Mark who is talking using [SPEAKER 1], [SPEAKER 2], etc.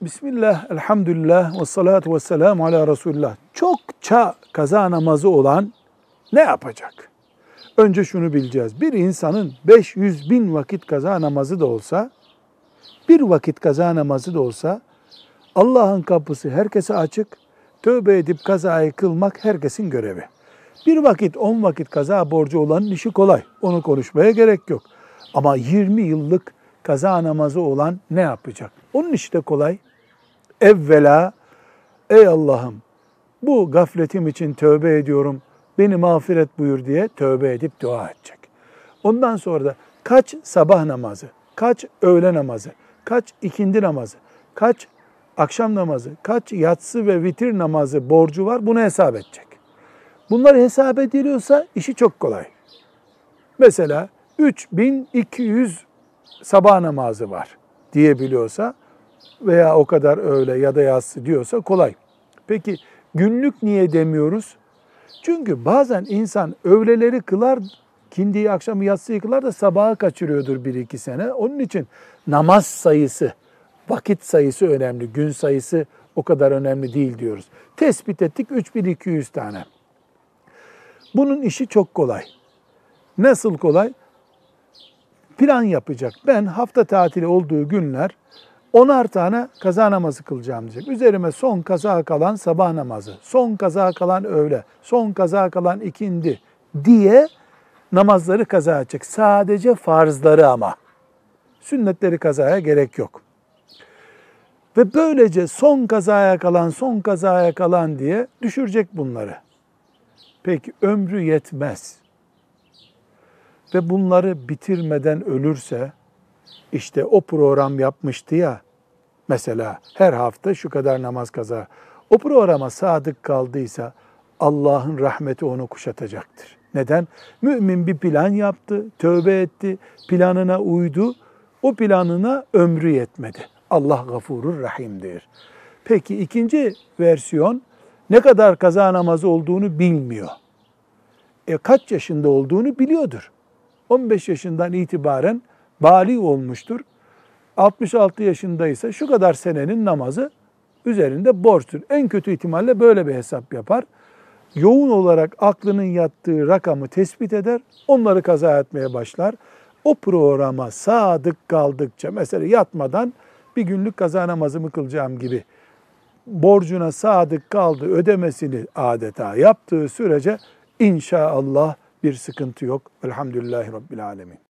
[SPEAKER 1] Bismillah, elhamdülillah ve salatu ve selamu ala Resulullah. Çokça kaza namazı olan ne yapacak? Önce şunu bileceğiz. Bir insanın 500 bin vakit kaza namazı da olsa, bir vakit kaza namazı da olsa, Allah'ın kapısı herkese açık, tövbe edip kazayı kılmak herkesin görevi. Bir vakit, on vakit kaza borcu olanın işi kolay. Onu konuşmaya gerek yok. Ama 20 yıllık kaza namazı olan ne yapacak? Onun işi de kolay. Evvela, ey Allah'ım bu gafletim için tövbe ediyorum, beni mağfiret buyur diye tövbe edip dua edecek. Ondan sonra da kaç sabah namazı, kaç öğle namazı, kaç ikindi namazı, kaç akşam namazı, kaç yatsı ve vitir namazı borcu var bunu hesap edecek. Bunlar hesap ediliyorsa işi çok kolay. Mesela 3200 sabah namazı var diyebiliyorsa veya o kadar öğle ya da yatsı diyorsa kolay. Peki günlük niye demiyoruz? Çünkü bazen insan öğleleri kılar, kindiyi akşamı yatsıyı kılar da sabaha kaçırıyordur bir iki sene. Onun için namaz sayısı, vakit sayısı önemli, gün sayısı o kadar önemli değil diyoruz. Tespit ettik 3200 tane. Bunun işi çok kolay. Nasıl kolay? Plan yapacak. Ben hafta tatili olduğu günler onar tane kaza namazı kılacağım diyecek. Üzerime son kaza kalan sabah namazı, son kaza kalan öğle, son kaza kalan ikindi diye namazları kaza edecek. Sadece farzları ama. Sünnetleri kazaya gerek yok. Ve böylece son kazaya kalan, son kazaya kalan diye düşürecek bunları. Peki ömrü yetmez. Ve bunları bitirmeden ölürse, işte o program yapmıştı ya, mesela her hafta şu kadar namaz kaza. O programa sadık kaldıysa Allah'ın rahmeti onu kuşatacaktır. Neden? Mümin bir plan yaptı, tövbe etti, planına uydu. O planına ömrü yetmedi. Allah gafurur rahimdir. Peki ikinci versiyon ne kadar kaza namazı olduğunu bilmiyor. E kaç yaşında olduğunu biliyordur. 15 yaşından itibaren bali olmuştur. 66 yaşındaysa şu kadar senenin namazı üzerinde borçtur. En kötü ihtimalle böyle bir hesap yapar. Yoğun olarak aklının yattığı rakamı tespit eder, onları kaza etmeye başlar. O programa sadık kaldıkça, mesela yatmadan bir günlük kaza namazımı kılacağım gibi borcuna sadık kaldı, ödemesini adeta yaptığı sürece inşallah bir sıkıntı yok. Elhamdülillahi Rabbil Alemin.